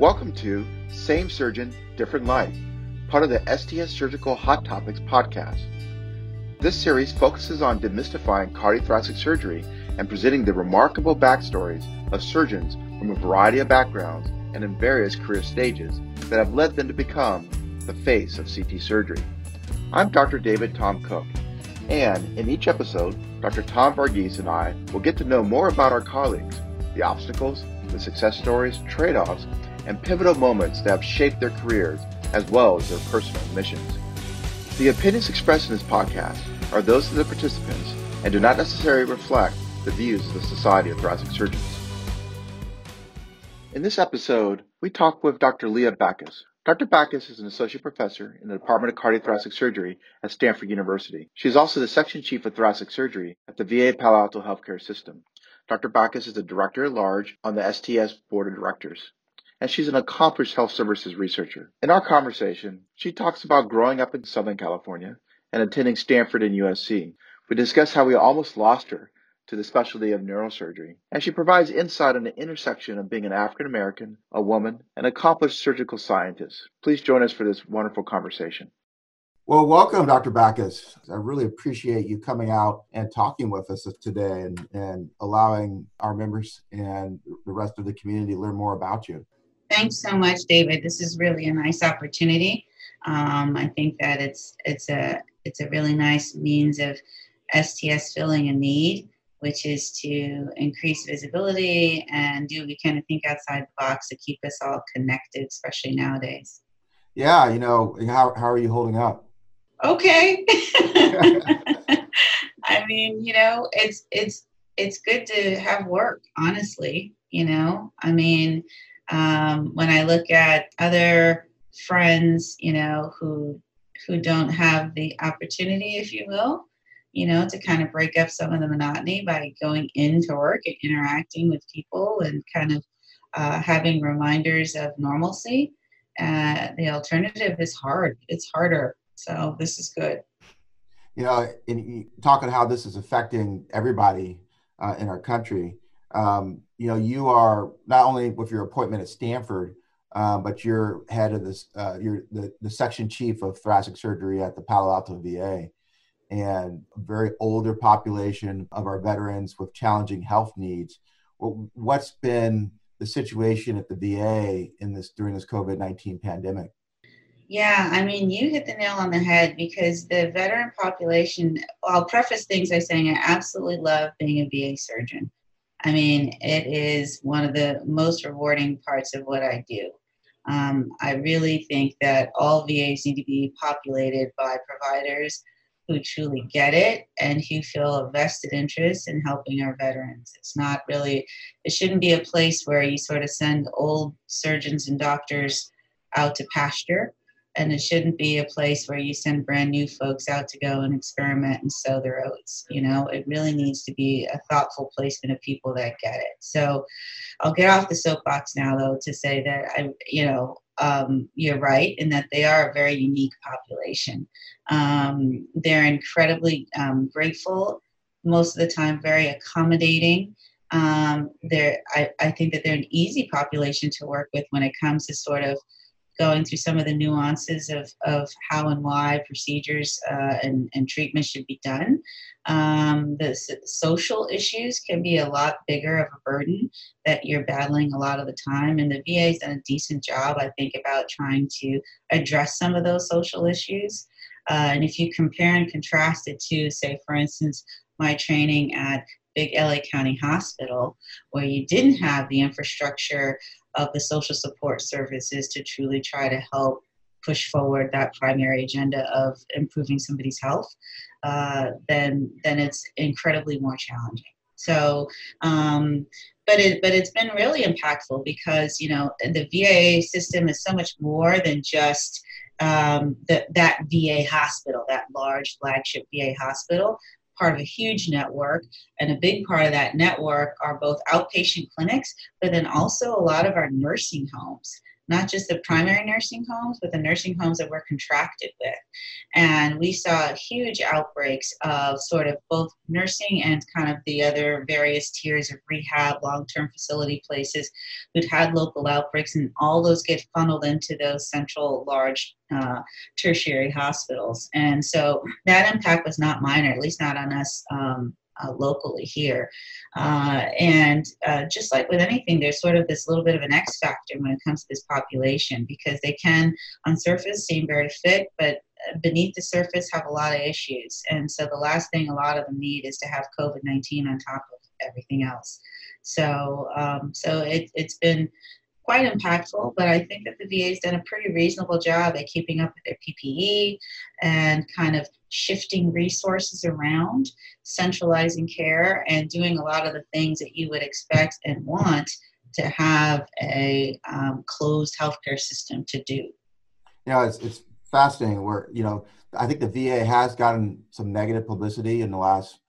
Welcome to Same Surgeon, Different Life, part of the STS Surgical Hot Topics podcast. This series focuses on demystifying cardiothoracic surgery and presenting the remarkable backstories of surgeons from a variety of backgrounds and in various career stages that have led them to become the face of CT surgery. I'm Dr. David Tom Cooke, and in each episode, Dr. Tom Varghese and I will get to know more about our colleagues, the obstacles, the success stories, trade offs, and pivotal moments that have shaped their careers as well as their personal missions. The opinions expressed in this podcast are those of the participants and do not necessarily reflect the views of the Society of Thoracic Surgeons. In this episode, we talk with Dr. Leah Backhus. Dr. Backhus is an associate professor in the Department of Cardiothoracic Surgery at Stanford University. She is also the section chief of thoracic surgery at the VA Palo Alto Healthcare System. Dr. Backhus is the director at large on the STS Board of Directors and she's an accomplished health services researcher. In our conversation, she talks about growing up in Southern California and attending Stanford and USC. We discuss how we almost lost her to the specialty of neurosurgery, and she provides insight on the intersection of being an African American, a woman, and accomplished surgical scientist. Please join us for this wonderful conversation. Well, welcome, Dr. Backhus. I really appreciate you coming out and talking with us today and, and allowing our members and the rest of the community to learn more about you. Thanks so much, David. This is really a nice opportunity. Um, I think that it's it's a it's a really nice means of STS filling a need, which is to increase visibility and do what we can to think outside the box to keep us all connected, especially nowadays. Yeah, you know, how how are you holding up? Okay. I mean, you know, it's it's it's good to have work, honestly. You know, I mean, um, when I look at other friends, you know, who who don't have the opportunity, if you will, you know, to kind of break up some of the monotony by going into work and interacting with people and kind of uh, having reminders of normalcy. Uh, the alternative is hard. It's harder. So this is good. You know, in talking how this is affecting everybody uh, in our country, um, you know, you are not only with your appointment at Stanford, uh, but you're head of this, uh, you're the, the section chief of thoracic surgery at the Palo Alto VA. And a very older population of our veterans with challenging health needs. What's been the situation at the VA in this during this COVID 19 pandemic? Yeah, I mean, you hit the nail on the head because the veteran population, I'll preface things by saying I absolutely love being a VA surgeon. I mean, it is one of the most rewarding parts of what I do. Um, I really think that all VAs need to be populated by providers who truly get it and who feel a vested interest in helping our veterans. It's not really, it shouldn't be a place where you sort of send old surgeons and doctors out to pasture and it shouldn't be a place where you send brand new folks out to go and experiment and sow their oats you know? It really needs to be a thoughtful placement of people that get it. So i'll get off the soapbox now though to say that i you know um, you're right in that they are a very unique population. Um, they're incredibly um, grateful most of the time very accommodating. Um, they're I, I think that they're an easy population to work with when it comes to sort of going through some of the nuances of, of how and why procedures uh, and, and treatment should be done. Um, the social issues can be a lot bigger of a burden that you're battling a lot of the time. And the VA has done a decent job, I think, about trying to address some of those social issues. Uh, and if you compare and contrast it to, say, for instance, my training at big LA County Hospital, where you didn't have the infrastructure of the social support services to truly try to help push forward that primary agenda of improving somebody's health, uh, then then it's incredibly more challenging. So, um, but it but it's been really impactful because you know the VA system is so much more than just um, the, that VA hospital, that large flagship VA hospital part of a huge network. And a big part of that network are both outpatient clinics, but then also a lot of our nursing homes not just the primary nursing homes, but the nursing homes that we're contracted with. And we saw huge outbreaks of sort of both nursing and kind of the other various tiers of rehab, long term facility places who'd had local outbreaks, and all those get funneled into those central large uh, tertiary hospitals. And so that impact was not minor, at least not on us. Um, uh, locally here. Uh, and uh, just like with anything, there's sort of this little bit of an X factor when it comes to this population because they can, on surface, seem very fit, but uh, beneath the surface have a lot of issues. And so the last thing a lot of them need is to have COVID 19 on top of everything else. So, um, so it, it's been quite impactful, but I think that the VA has done a pretty reasonable job at keeping up with their PPE and kind of shifting resources around, centralizing care, and doing a lot of the things that you would expect and want to have a um, closed healthcare system to do. Yeah, it's, it's fascinating. Where you know, I think the VA has gotten some negative publicity in the last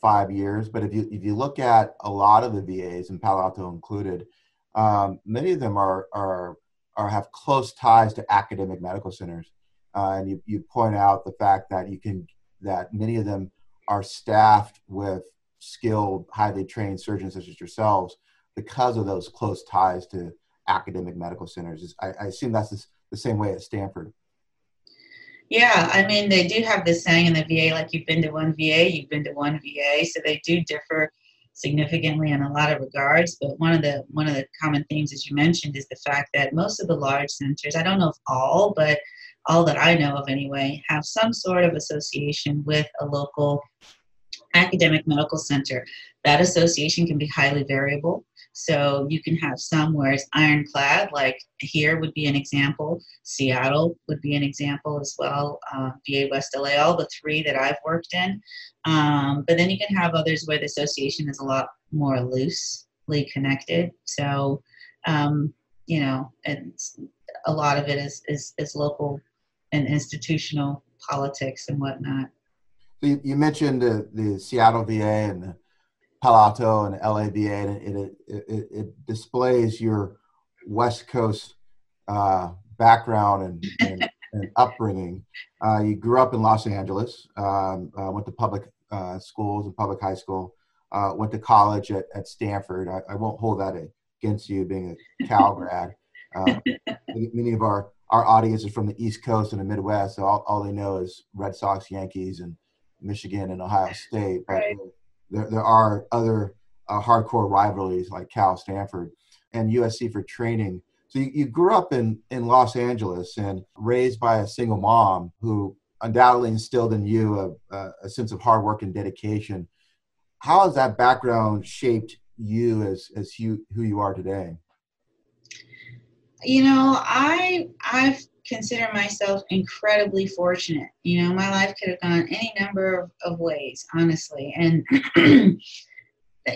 five years, but if you if you look at a lot of the VAs, and Palo Alto included, um, many of them are, are, are have close ties to academic medical centers. Uh, and you, you point out the fact that you can that many of them are staffed with skilled, highly trained surgeons such as yourselves because of those close ties to academic medical centers. I, I assume that's the, the same way at Stanford. Yeah, I mean, they do have this saying in the VA, like you've been to one VA, you've been to one VA. So they do differ significantly in a lot of regards. But one of the one of the common themes, as you mentioned, is the fact that most of the large centers, I don't know if all, but all that I know of anyway, have some sort of association with a local academic medical center. That association can be highly variable. So you can have some where it's ironclad, like here would be an example. Seattle would be an example as well. Uh, VA West LA, all the three that I've worked in. Um, but then you can have others where the association is a lot more loosely connected. So, um, you know, and a lot of it is, is, is local and institutional politics and whatnot. So you, you mentioned the, the Seattle VA and the Palo Alto and LAVA, and it, it, it, it displays your West Coast uh, background and, and, and upbringing. Uh, you grew up in Los Angeles, um, uh, went to public uh, schools and public high school, uh, went to college at, at Stanford. I, I, won't hold that against you being a Cal grad. Uh, many of our, our audience is from the East Coast and the Midwest, so all, all they know is Red Sox, Yankees, and Michigan and Ohio State. But right there, there are other uh, hardcore rivalries like Cal, Stanford, and USC for training. So you, you grew up in, in Los Angeles and raised by a single mom who undoubtedly instilled in you a, a sense of hard work and dedication. How has that background shaped you as, as you, who you are today? You know, I I've consider myself incredibly fortunate. You know, my life could have gone any number of, of ways, honestly. And,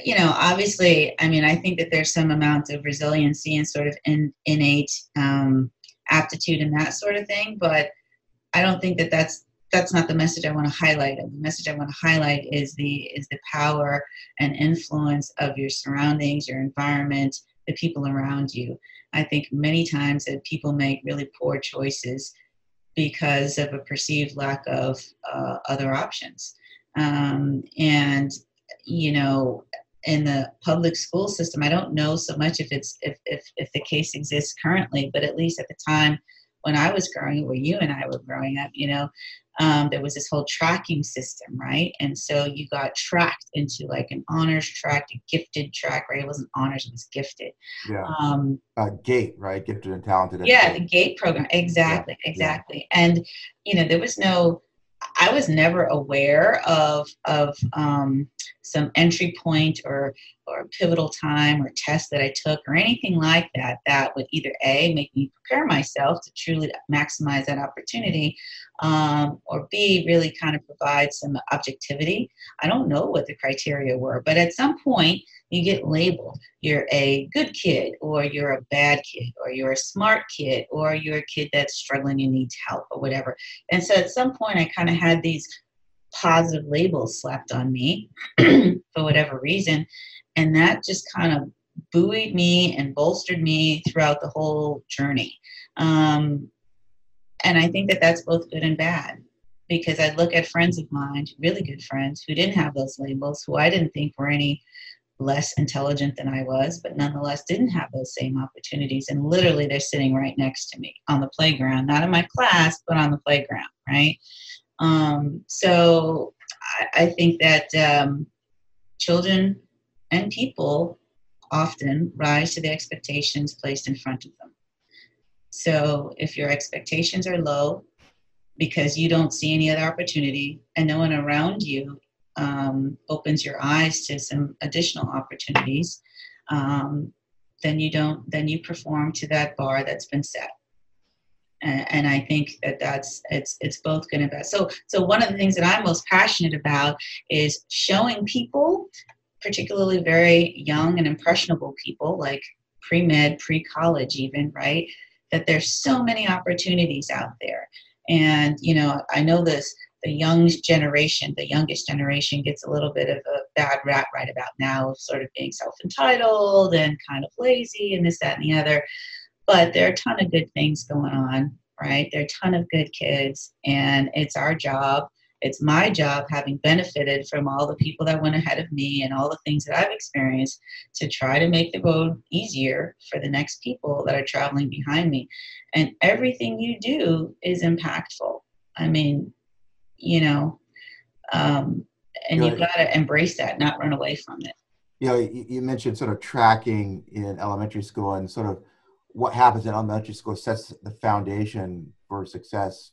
you know, obviously, I mean, I think that there's some amount of resiliency and sort of in, innate um, aptitude and that sort of thing. But I don't think that that's that's not the message I want to highlight. The message I want to highlight is the is the power and influence of your surroundings, your environment, the people around you. I think many times that people make really poor choices because of a perceived lack of uh, other options. Um, and, you know, in the public school system, I don't know so much if it's if, if, if the case exists currently, but at least at the time when I was growing, up, where you and I were growing up, you know, um, there was this whole tracking system, right? And so you got tracked into like an honors track, a gifted track, right? It wasn't honors, it was gifted. Yeah. Um, uh, GATE, right? Gifted and talented. Yeah, the GATE program. Exactly, yeah. exactly. Yeah. And, you know, there was no, I was never aware of, of um, some entry point or or pivotal time or test that I took or anything like that that would either a make me prepare myself to truly maximize that opportunity um, or b really kind of provide some objectivity i don't know what the criteria were but at some point you get labeled you're a good kid or you're a bad kid or you're a smart kid or you're a kid that's struggling and needs help or whatever and so at some point i kind of had these positive labels slapped on me for whatever reason. And that just kind of buoyed me and bolstered me throughout the whole journey. Um, and I think that that's both good and bad because I look at friends of mine, really good friends, who didn't have those labels, who I didn't think were any less intelligent than I was, but nonetheless didn't have those same opportunities. And literally, they're sitting right next to me on the playground, not in my class, but on the playground, right? Um, so I, I, think that um, children and people often rise to the expectations placed in front of them. So if your expectations are low because you don't see any other opportunity and no one around you um, opens your eyes to some additional opportunities, um, then you don't, then you perform to that bar that's been set. And, I think that that's it's it's both good and bad. So so one of the things that I'm most passionate about is showing people, particularly very young and impressionable people, like pre med, pre college, even right, that there's so many opportunities out there. And you know, I know this the young generation, the youngest generation, gets a little bit of a bad rap right about now of sort of being self entitled and kind of lazy and this, that, and the other. But there are a ton of good things going on, right? There are a ton of good kids, and it's our job. It's my job, having benefited from all the people that went ahead of me and all the things that I've experienced, to try to make the road easier for the next people that are traveling behind me. And everything you do is impactful. I mean, you know, um, and you've got to embrace that, not run away from it. You know, you mentioned sort of tracking in elementary school and sort of what happens in elementary school sets the foundation for success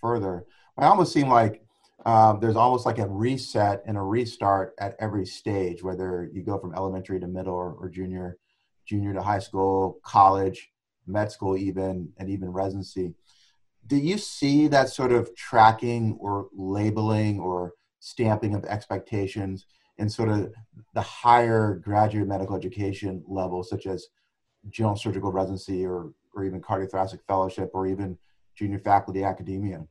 further. I almost seem like um, there's almost like a reset and a restart at every stage, whether you go from elementary to middle or, or junior, junior to high school, college, med school, even, and even residency do you see that sort of tracking or labeling or stamping of expectations in sort of the higher graduate medical education level, such as general surgical residency or, or even cardiothoracic fellowship or even junior faculty academia?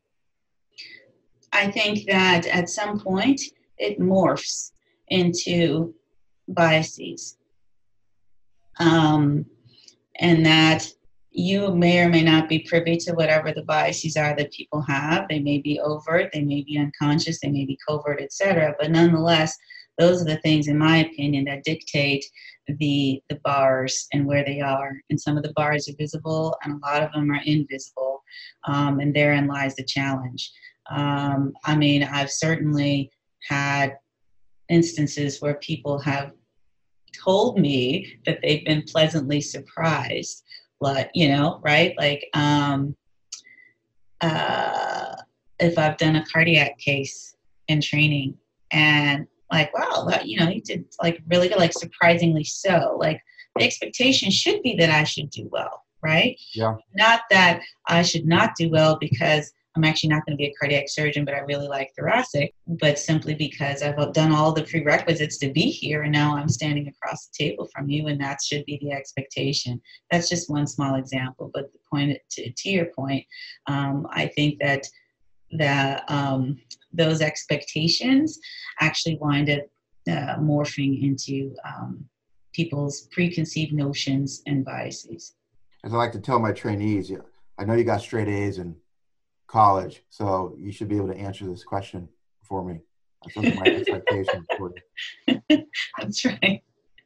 I think that at some point it morphs into biases. Um, and that you may or may not be privy to whatever the biases are that people have. They may be overt, they may be unconscious, they may be covert, etc. But nonetheless, those are the things, in my opinion, that dictate the the bars and where they are. And some of the bars are visible, and a lot of them are invisible. Um, and therein lies the challenge. Um, I mean, I've certainly had instances where people have told me that they've been pleasantly surprised like you know right? Like um uh if i've done a cardiac case in training and like wow that you know you did like really good like surprisingly so like the expectation should be that i should do well right? Yeah. Not that i should not do well because I'm actually not going to be a cardiac surgeon, but I really like thoracic, but simply because I've done all the prerequisites to be here and now I'm standing across the table from you, and that should be the expectation. That's just one small example, but the point to, to your point, um, I think that that um, those expectations actually wind up uh, morphing into um, people's preconceived notions and biases. As I like to tell my trainees, I know you got straight A's and college. So you should be able to answer this question for me. That's my expectations for you. That's right.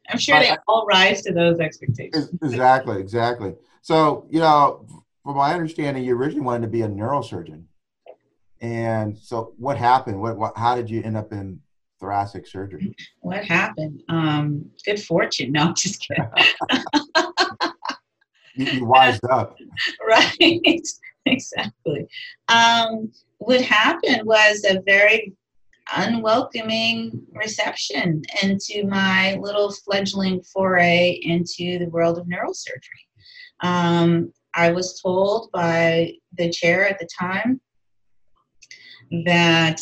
I'm sure they all rise to those expectations. exactly, exactly. So, you know, from my understanding, you originally wanted to be a neurosurgeon. And so what happened? What, what how did you end up in thoracic surgery? What happened? Um, good fortune. No, I'm just kidding. you, you wised up. right. exactly. Um, what happened was a very unwelcoming reception into my little fledgling foray into the world of neurosurgery. Um, I was told by the chair at the time that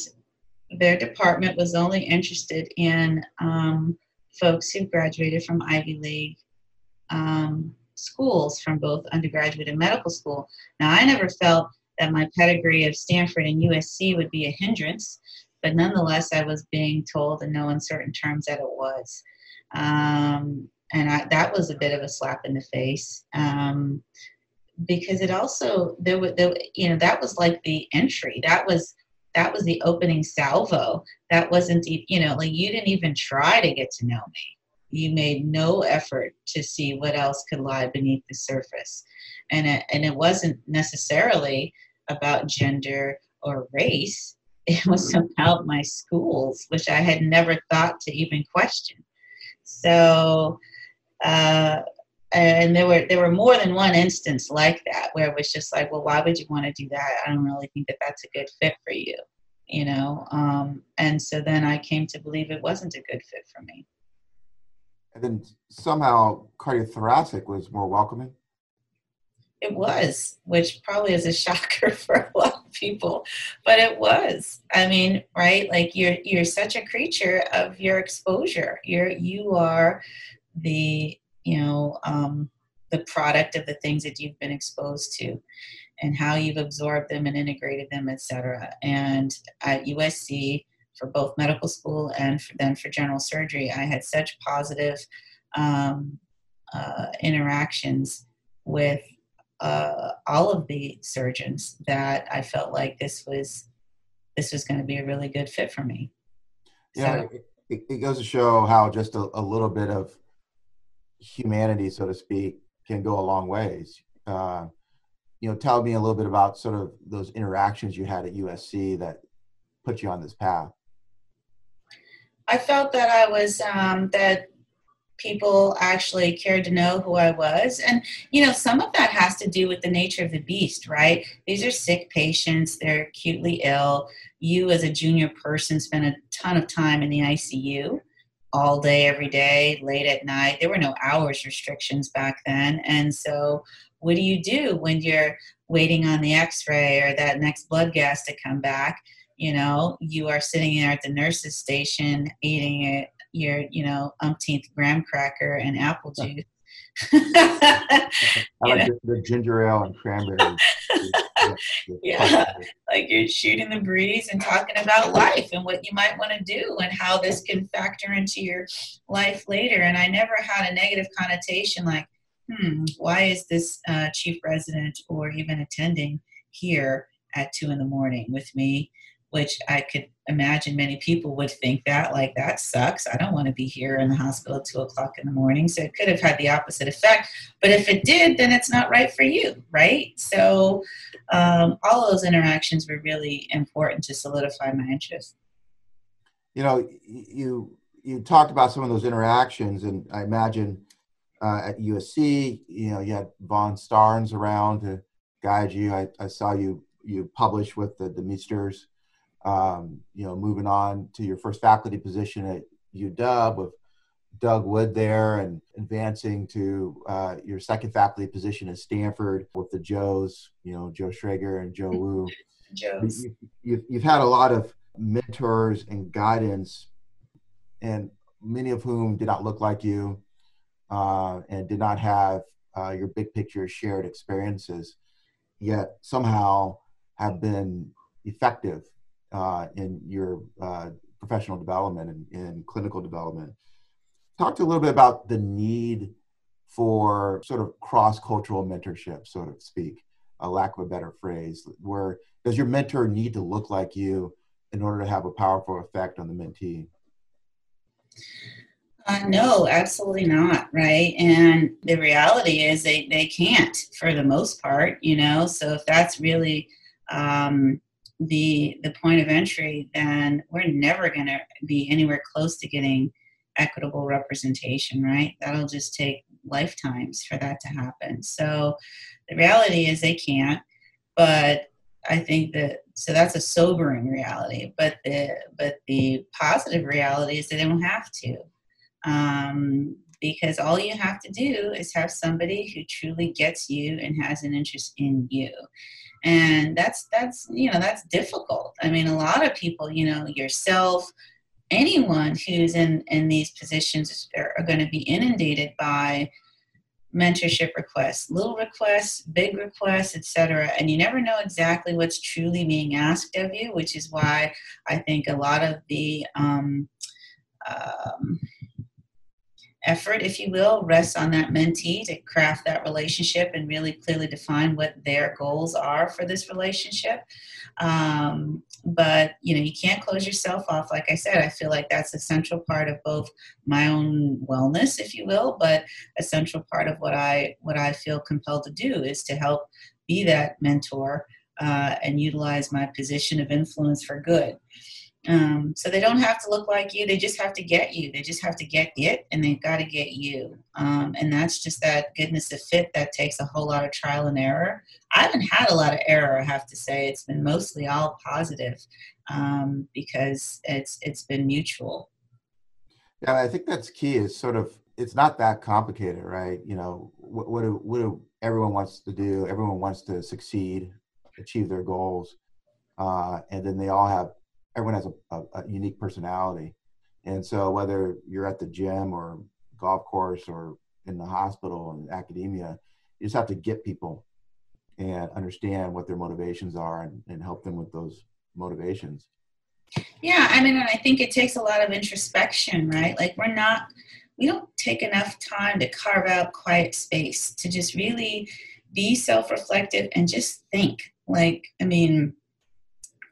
their department was only interested in um, folks who graduated from Ivy League um, schools from both undergraduate and medical school. Now, I never felt that my pedigree of Stanford and USC would be a hindrance, but nonetheless, I was being told in no uncertain terms that it was. Um, and I, that was a bit of a slap in the face um, because it also there was there, you know that was like the entry that was that was the opening salvo that wasn't you know like you didn't even try to get to know me you made no effort to see what else could lie beneath the surface. And it, and it wasn't necessarily about gender or race. It was about my schools which i had never thought to even question. So uh, and there were there were more than one instance like that where it was just like well why would you want to do that? I don't really think that that's a good fit for you you know? Um, and so then i came to believe it wasn't a good fit for me and then somehow cardiothoracic was more welcoming? It was which probably is a shocker for a lot of people but it was. I mean right like you're you're such a creature of your exposure. You're you are the you know um, the product of the things that you've been exposed to and how you've absorbed them and integrated them etc and at usc for both medical school and for, then for general surgery i had such positive um, uh, interactions with uh, all of the surgeons that i felt like this was this was going to be a really good fit for me yeah so, it, it, goes to show how just a, a little bit of humanity, so to speak, can go a long ways. Uh, you know, tell me a little bit about sort of those interactions you had at USC that put you on this path. I felt that I was um, that people actually cared to know who I was. And, you know, some of that has to do with the nature of the beast, right? These are sick patients, they're acutely ill. You, as a junior person, spent a ton of time in the ICU all day, every day, late at night. There were no hours restrictions back then. And so, what do you do when you're waiting on the x ray or that next blood gas to come back? You know, you are sitting there at the nurse's station eating it, your, you know, umpteenth graham cracker and apple juice. I like the, the ginger ale and cranberry yeah, like you're shooting the breeze and talking about life and what you might want to do and how this can factor into your life later. And I never had a negative connotation like, hmm, why is this uh, chief resident or even attending here at two in the morning with me? Which I could imagine many people would think that, like, that sucks. I don't want to be here in the hospital at two o'clock in the morning. So it could have had the opposite effect. But if it did, then it's not right for you, right? So um, all those interactions were really important to solidify my interest. You know, you you talked about some of those interactions, and I imagine uh, at USC, you know, you had Vaughn Starnes around to guide you. I, I saw you you publish with the, the Meisters um, you know, moving on to your first faculty position at UW with Doug Wood there and advancing to uh, your second faculty position at Stanford with the Joes, you know, Joe Shrager and Joe Woo. Joes. You, you've, you've had a lot of mentors and guidance, and many of whom did not look like you uh, and did not have uh, your big picture shared experiences, yet somehow have been effective uh, in your uh, professional development and in clinical development. Talk to a little bit about the need for sort of cross-cultural mentorship, so to speak, a lack of a better phrase, where does your mentor need to look like you in order to have a powerful effect on the mentee? Uh, no, absolutely not. Right. And the reality is they, they can't for the most part, you know. So if that's really um, the the point of entry, then we're never going to be anywhere close to getting equitable representation, right? That'll just take lifetimes for that to happen. So the reality is they can't, but I think that so that's a sobering reality. But the but the positive reality is that they don't have to. Um, because all you have to do is have somebody who truly gets you and has an interest in you and that's that's you know that's difficult. I mean a lot of people you know yourself anyone who's in in these positions are, are going to be inundated by mentorship requests little requests big requests etc and you never know exactly what's truly being asked of you which is why i think a lot of the um, um, effort, if you will, rests on that mentee to craft that relationship and really clearly define what their goals are for this relationship. Um, but you know, you can't close yourself off. Like I said, I feel like that's a central part of both my own wellness, if you will, but a central part of what I what I feel compelled to do is to help be that mentor uh, and utilize my position of influence for good. Um, so they don't have to look like you. They just have to get you. They just have to get it, and they've got to get you. Um, and that's just that goodness of fit that takes a whole lot of trial and error. I haven't had a lot of error, I have to say. It's been mostly all positive um, because it's it's been mutual. Yeah, I think that's key. Is sort of it's not that complicated, right? You know, what what, do, what do everyone wants to do? Everyone wants to succeed, achieve their goals, uh, and then they all have everyone has a, a, a, unique personality. And so whether you're at the gym or golf course or in the hospital and academia, you just have to get people and understand what their motivations are and, and help them with those motivations. Yeah, I mean, I think it takes a lot of introspection, right? Like we're not, we don't take enough time to carve out quiet space to just really be self-reflective and just think. Like, I mean,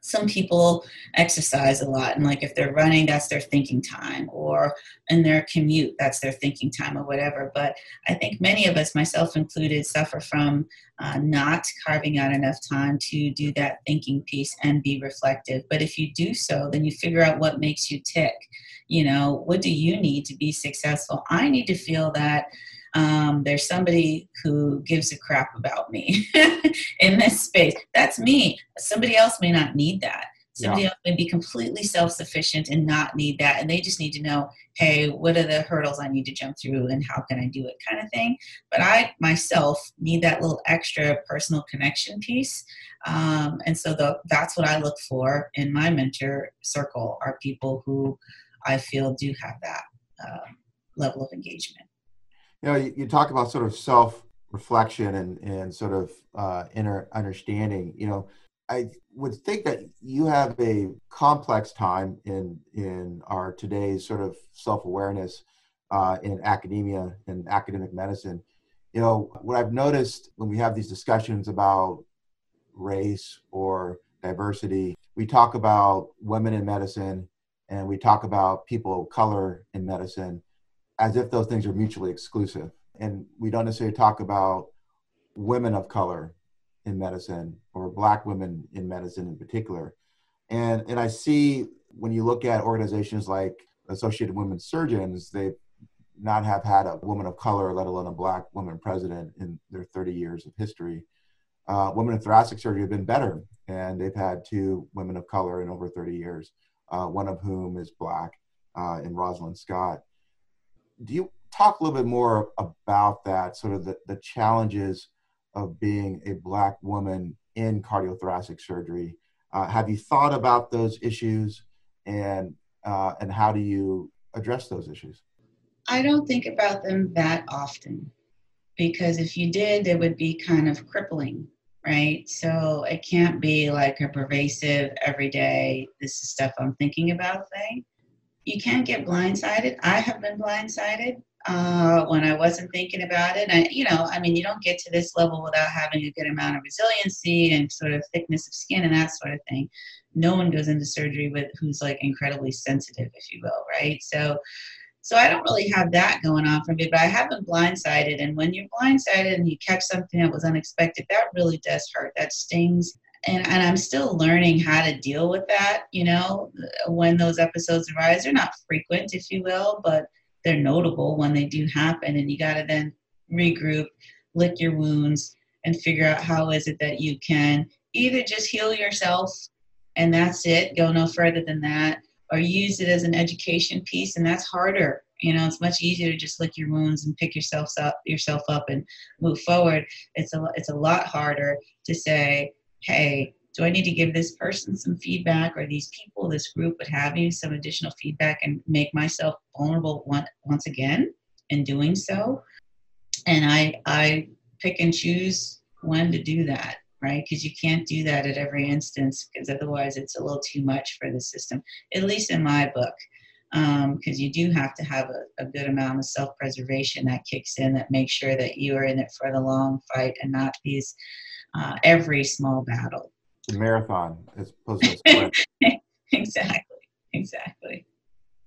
some people exercise a lot and like if they're running that's their thinking time or in their commute that's their thinking time or whatever. But i think many of us myself included suffer from uh, not carving out enough time to do that thinking piece and be reflective. But if you do so then you figure out what makes you tick. You know what do you need to be successful? I need to feel that um, there's somebody who gives a crap about me in this space. That's me. Somebody else may not need that. Somebody yeah. else may be completely self sufficient and not need that. And they just need to know, hey, what are the hurdles I need to jump through and how can I do it kind of thing. But I myself need that little extra personal connection piece. Um, and so the, that's what I look for in my mentor circle are people who I feel do have that uh, level of engagement you know, you, you talk about sort of self reflection and, and sort of uh, inner understanding. You know, I would think that you have a complex time in in our today's sort of self awareness uh, in academia and academic medicine. You know, what I've noticed when we have these discussions about race or diversity, we talk about women in medicine and we talk about people of color in medicine as if those things are mutually exclusive. And we don't necessarily talk about women of color in medicine or black women in medicine in particular. And, and I see when you look at organizations like Associated Women Surgeons, they not have had a woman of color, let alone a black woman president in their 30 years of history. Uh, women in thoracic surgery have been better, and they've had two women of color in over 30 years, uh, one of whom is black, uh, in Rosalyn Scott do you talk a little bit more about that, sort of the, the challenges of being a Black woman in cardiothoracic surgery? Uh, have you thought about those issues and, uh, and how do you address those issues? I don't think about them that often because if you did, it would be kind of crippling, right? So it can't be like a pervasive, everyday, this is stuff I'm thinking about thing you can't get blindsided. I have been blindsided uh, when I wasn't thinking about it. I, you know, I mean, you don't get to this level without having a good amount of resiliency and sort of thickness of skin and that sort of thing. No one goes into surgery with who's like incredibly sensitive, if you will, right? So, so I don't really have that going on for me, but I have been blindsided. And when you're blindsided and you catch something that was unexpected, that really does hurt. That stings and, and I'm still learning how to deal with that, you know, when those episodes arise. They're not frequent, if you will, but they're notable when they do happen. And you got to then regroup, lick your wounds, and figure out how is it that you can either just heal yourself and that's it, go no further than that, or use it as an education piece, and that's harder. You know, it's much easier to just lick your wounds and pick yourself up, yourself up, and move forward. It's a it's a lot harder to say, hey, do I need to give this person some feedback or these people, this group, have you, some additional feedback and make myself vulnerable one, once again in doing so? And I, I pick and choose when to do that, right? Because you can't do that at every instance because otherwise it's a little too much for the system, at least in my book. because um, you do have to have a, a good amount of self-preservation that kicks in that makes sure that you are in it for the long fight and not these uh, every small battle. The marathon as opposed to exactly, exactly.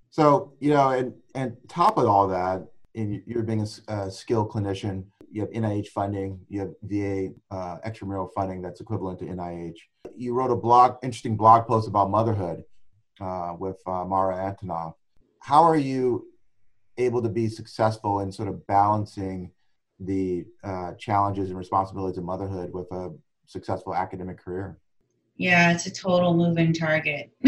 So you know, and and top of all that, in you're being a, a skilled clinician, you have NIH funding, you have VA uh, extramural funding that's equivalent to NIH. You wrote a blog, interesting blog post about motherhood uh, with uh, Mara Antonoff. How are you able to be successful in sort of balancing the uh, challenges and responsibilities of motherhood with a successful academic career? Yeah, it's a total moving target.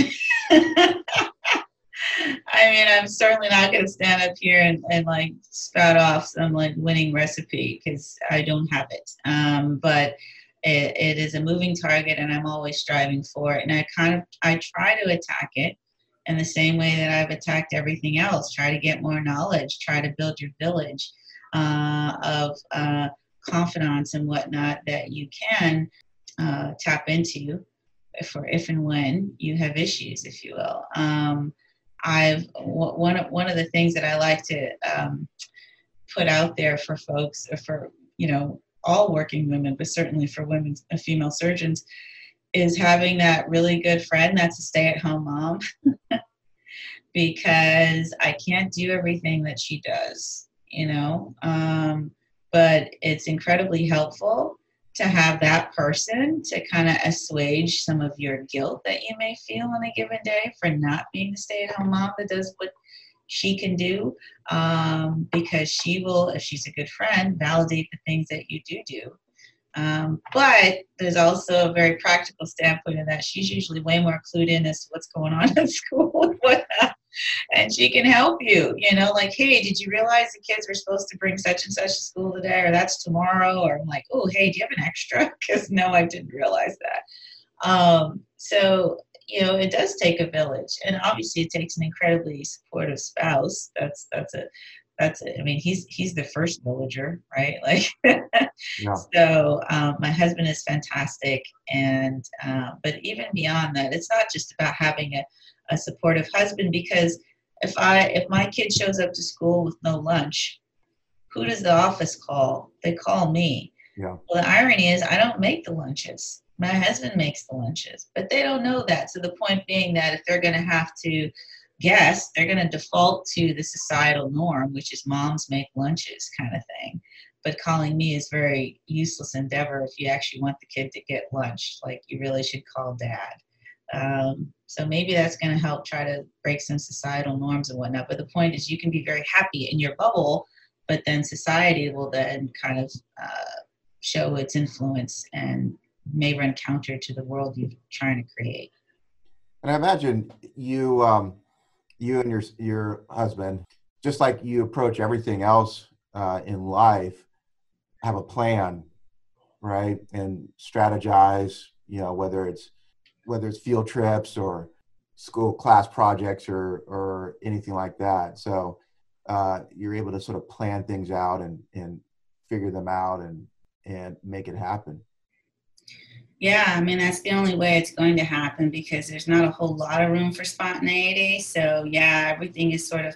I mean, I'm certainly not going to stand up here and, and like spout off some like winning recipe because I don't have it. Um, but it, it is a moving target, and I'm always striving for it. And I kind of I try to attack it in the same way that I've attacked everything else. Try to get more knowledge. Try to build your village uh, of uh, confidants and whatnot that you can uh, tap into for if and when you have issues, if you will. Um, I've one of one of the things that I like to um, put out there for folks, for you know all working women, but certainly for women, uh, female surgeons, is having that really good friend that's a stay-at-home mom, because I can't do everything that she does, you know. Um, but it's incredibly helpful to have that person to kind of assuage some of your guilt that you may feel on a given day for not being the stay-at-home mom that does what she can do um, because she will if she's a good friend validate the things that you do do um, but there's also a very practical standpoint of that she's usually way more clued in as to what's going on at school and whatnot and she can help you you know like hey did you realize the kids were supposed to bring such and such to school today or that's tomorrow or i'm like oh hey do you have an extra because no i didn't realize that um, so you know it does take a village and obviously it takes an incredibly supportive spouse that's that's a that's it. I mean, he's he's the first villager, right? Like, yeah. so um, my husband is fantastic, and uh, but even beyond that, it's not just about having a a supportive husband because if I if my kid shows up to school with no lunch, who does the office call? They call me. Yeah. Well, the irony is I don't make the lunches. My husband makes the lunches, but they don't know that. So the point being that if they're going to have to guess, they're going to default to the societal norm, which is moms make lunches kind of thing. But calling me is very useless endeavor if you actually want the kid to get lunch. Like you really should call dad. Um, so maybe that's going to help try to break some societal norms and whatnot. But the point is, you can be very happy in your bubble, but then society will then kind of uh, show its influence and may run counter to the world you're trying to create. And I imagine you, um, you and your your husband, just like you approach everything else uh, in life, have a plan, right, and strategize. You know, whether it's whether it's field trips or school class projects or or anything like that. So uh, you're able to sort of plan things out and and figure them out and and make it happen. Yeah, I mean that's the only way it's going to happen because there's not a whole lot of room for spontaneity. So yeah, everything is sort of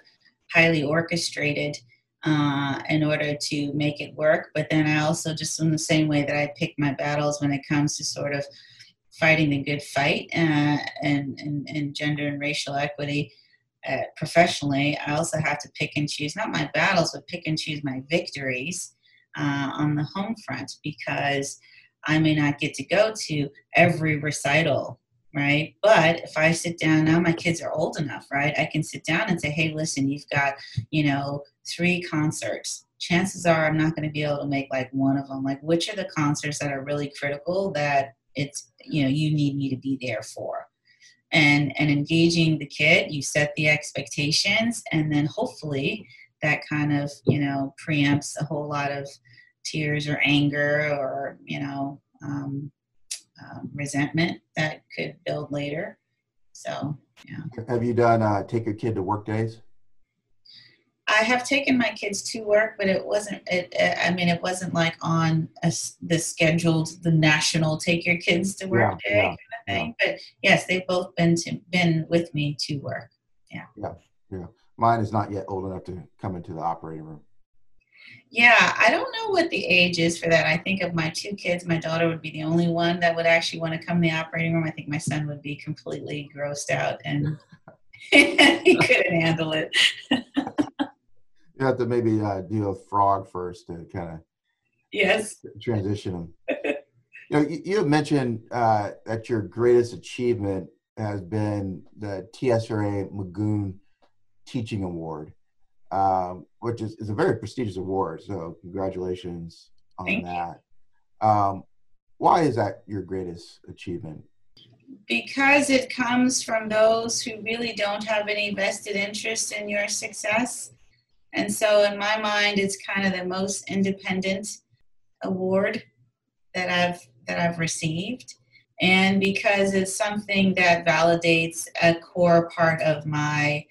highly orchestrated uh, in order to make it work. But then I also just in the same way that I pick my battles when it comes to sort of fighting the good fight uh, and, and, and gender and racial equity uh, professionally, I also have to pick and choose, not my battles, but pick and choose my victories uh, on the home front because I may not get to go to every recital, right? But if I sit down, now my kids are old enough, right? I can sit down and say, hey, listen, you've got, you know, three concerts. Chances are I'm not going to be able to make like one of them. Like, which are the concerts that are really critical that it's you know you need me to be there for. And and engaging the kid you set the expectations and then hopefully that kind of you know preempts a whole lot of tears or anger or you know um, um, resentment that could build later. So yeah. Have you done uh, take your kid to work days I have taken my kids to work, but it wasn't. It, I mean, it wasn't like on a, the scheduled, the national take your kids to work yeah, day yeah, kind of thing. Yeah. But yes, they've both been to been with me to work. Yeah. Yeah. Yeah, mine is not yet old enough to come into the operating room. Yeah, I don't know what the age is for that. I think of my two kids, my daughter would be the only one that would actually want to come in the operating room. I think my son would be completely grossed out and he couldn't handle it. you have to maybe uh, do a frog first to kind of yes transition them. you know, you, you mentioned uh, that your greatest achievement has been the TSRA Magoon Teaching Award um, which is, is a very prestigious award. So congratulations on Thank that. Um, why is that your greatest achievement? Because it comes from those who really don't have any vested interest in your success. And so, in my mind, it's kind of the most independent award that I've that I've received, and because it's something that validates a core part of my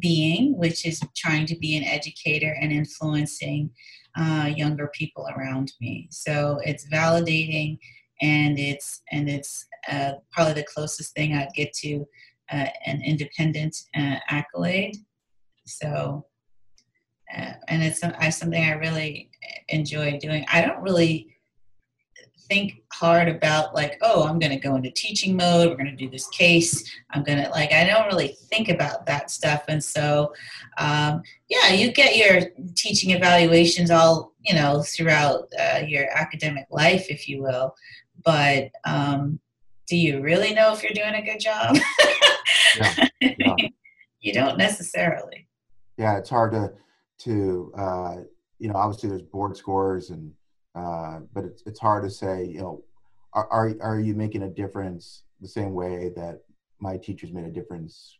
being, which is trying to be an educator and influencing uh, younger people around me. So it's validating, and it's and it's uh, probably the closest thing I'd get to uh, an independent uh, accolade. So, and it's something I really enjoy doing. I don't really think hard about like oh i'm going to go into teaching mode we're going to do this case i'm going to like i don't really think about that stuff and so um, yeah you get your teaching evaluations all you know throughout uh, your academic life if you will but um, do you really know if you're doing a good job yeah, yeah. you don't necessarily yeah it's hard to to uh, you know obviously there's board scores and uh, but it's it's hard to say. You know, are, are are you making a difference the same way that my teachers made a difference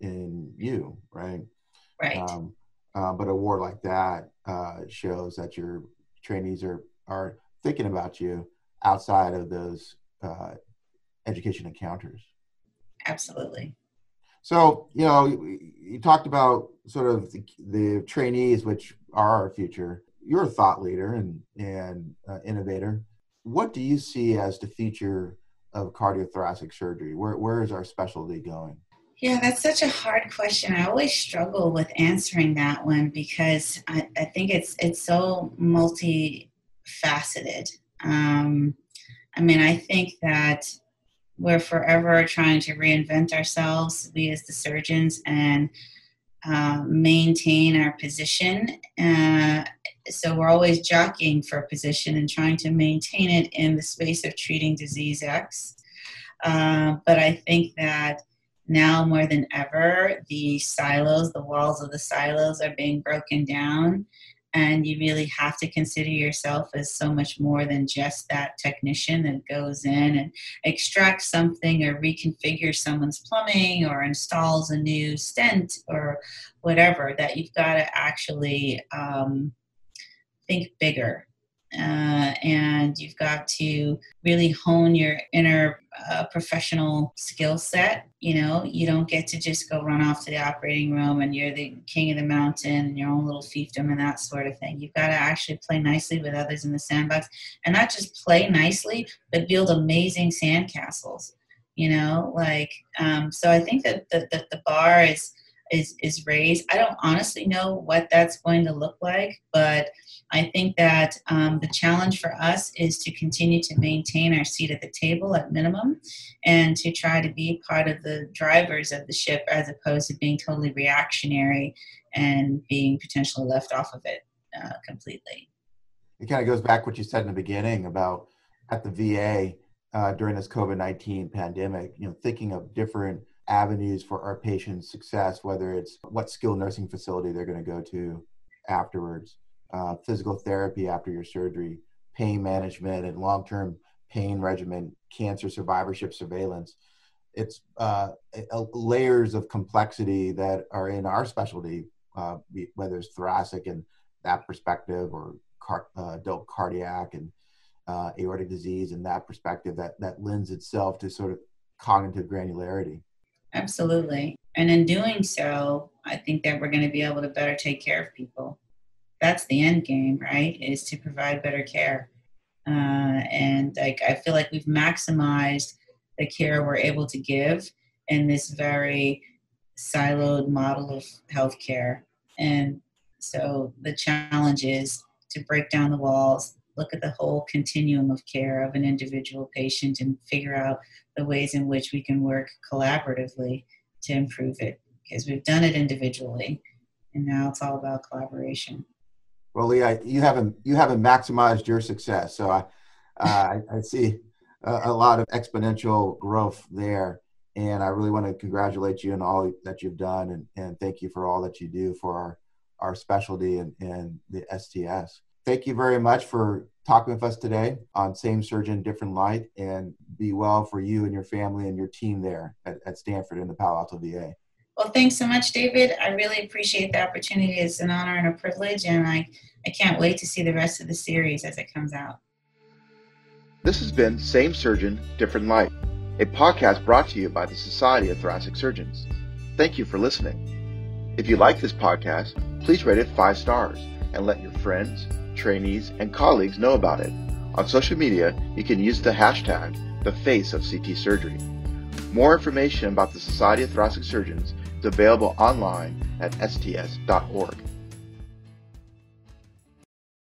in you, right? Right. Um, uh, but a award like that uh, shows that your trainees are are thinking about you outside of those uh, education encounters. Absolutely. So you know, you, talked about sort of the, the, trainees, which are our future you're a thought leader and and uh, innovator. What do you see as the future of cardiothoracic surgery? Where where is our specialty going? Yeah, that's such a hard question. I always struggle with answering that one because I, I think it's it's so multifaceted. Um, I mean, I think that we're forever trying to reinvent ourselves, we as the surgeons, and uh, maintain our position. Uh, so we're always jockeying for a position and trying to maintain it in the space of treating disease X. Uh, but I think that now more than ever, the silos, the walls of the silos are being broken down. And you really have to consider yourself as so much more than just that technician that goes in and extracts something or reconfigures someone's plumbing or installs a new stent or whatever, that you've got to actually um, think bigger. Uh, and you've got to really hone your inner uh, professional skill set. You know, you don't get to just go run off to the operating room and you're the king of the mountain and your own little fiefdom and that sort of thing. You've got to actually play nicely with others in the sandbox and not just play nicely, but build amazing sandcastles. You know, like, um, so I think that the, the, the bar is is is raised. I don't honestly know what that's going to look like, but I think that um, the challenge for us is to continue to maintain our seat at the table at minimum, and to try to be part of the drivers of the ship as opposed to being totally reactionary and being potentially left off of it uh, completely. It kind of goes back what you said in the beginning about at the VA uh, during this COVID nineteen pandemic. You know, thinking of different avenues for our patients' success, whether it's what skilled nursing facility they're going to go to afterwards, uh, physical therapy after your surgery, pain management and long term pain regimen, cancer survivorship surveillance. It's uh, layers of complexity that are in our specialty, uh, whether it's thoracic and that perspective or car, uh, adult cardiac and uh, aortic disease and that perspective that, that lends itself to sort of cognitive granularity. Absolutely. And in doing so, I think that we're going to be able to better take care of people. That's the end game, right? Is to provide better care. Uh, and like I feel like we've maximized the care we're able to give in this very siloed model of healthcare. And so the challenge is to break down the walls, look at the whole continuum of care of an individual patient, and figure out the ways in which we can work collaboratively to improve it. Because we've done it individually, and now it's all about collaboration. Well, Leah, you haven't you haven't maximized your success, so I uh, I, see a, a, lot of exponential growth there, and I really want to congratulate you on all that you've done, and, and thank you for all that you do for our our specialty and, and the STS. Thank you very much for talking with us today on Same Surgeon, Different Light, and be well for you and your family and your team there at, at Stanford and the Palo Alto VA. Well, thanks so much, David. I really appreciate the opportunity. It's an honor and a privilege, and I, I can't wait to see the rest of the series as it comes out. This has been Same Surgeon, Different Light, a podcast brought to you by the Society of Thoracic Surgeons. Thank you for listening. If you like this podcast, please rate it five stars and let your friends, trainees, and colleagues know about it. On social media, you can use the hashtag the face of CT surgery. More information about the Society of Thoracic Surgeons is available online at sts.org.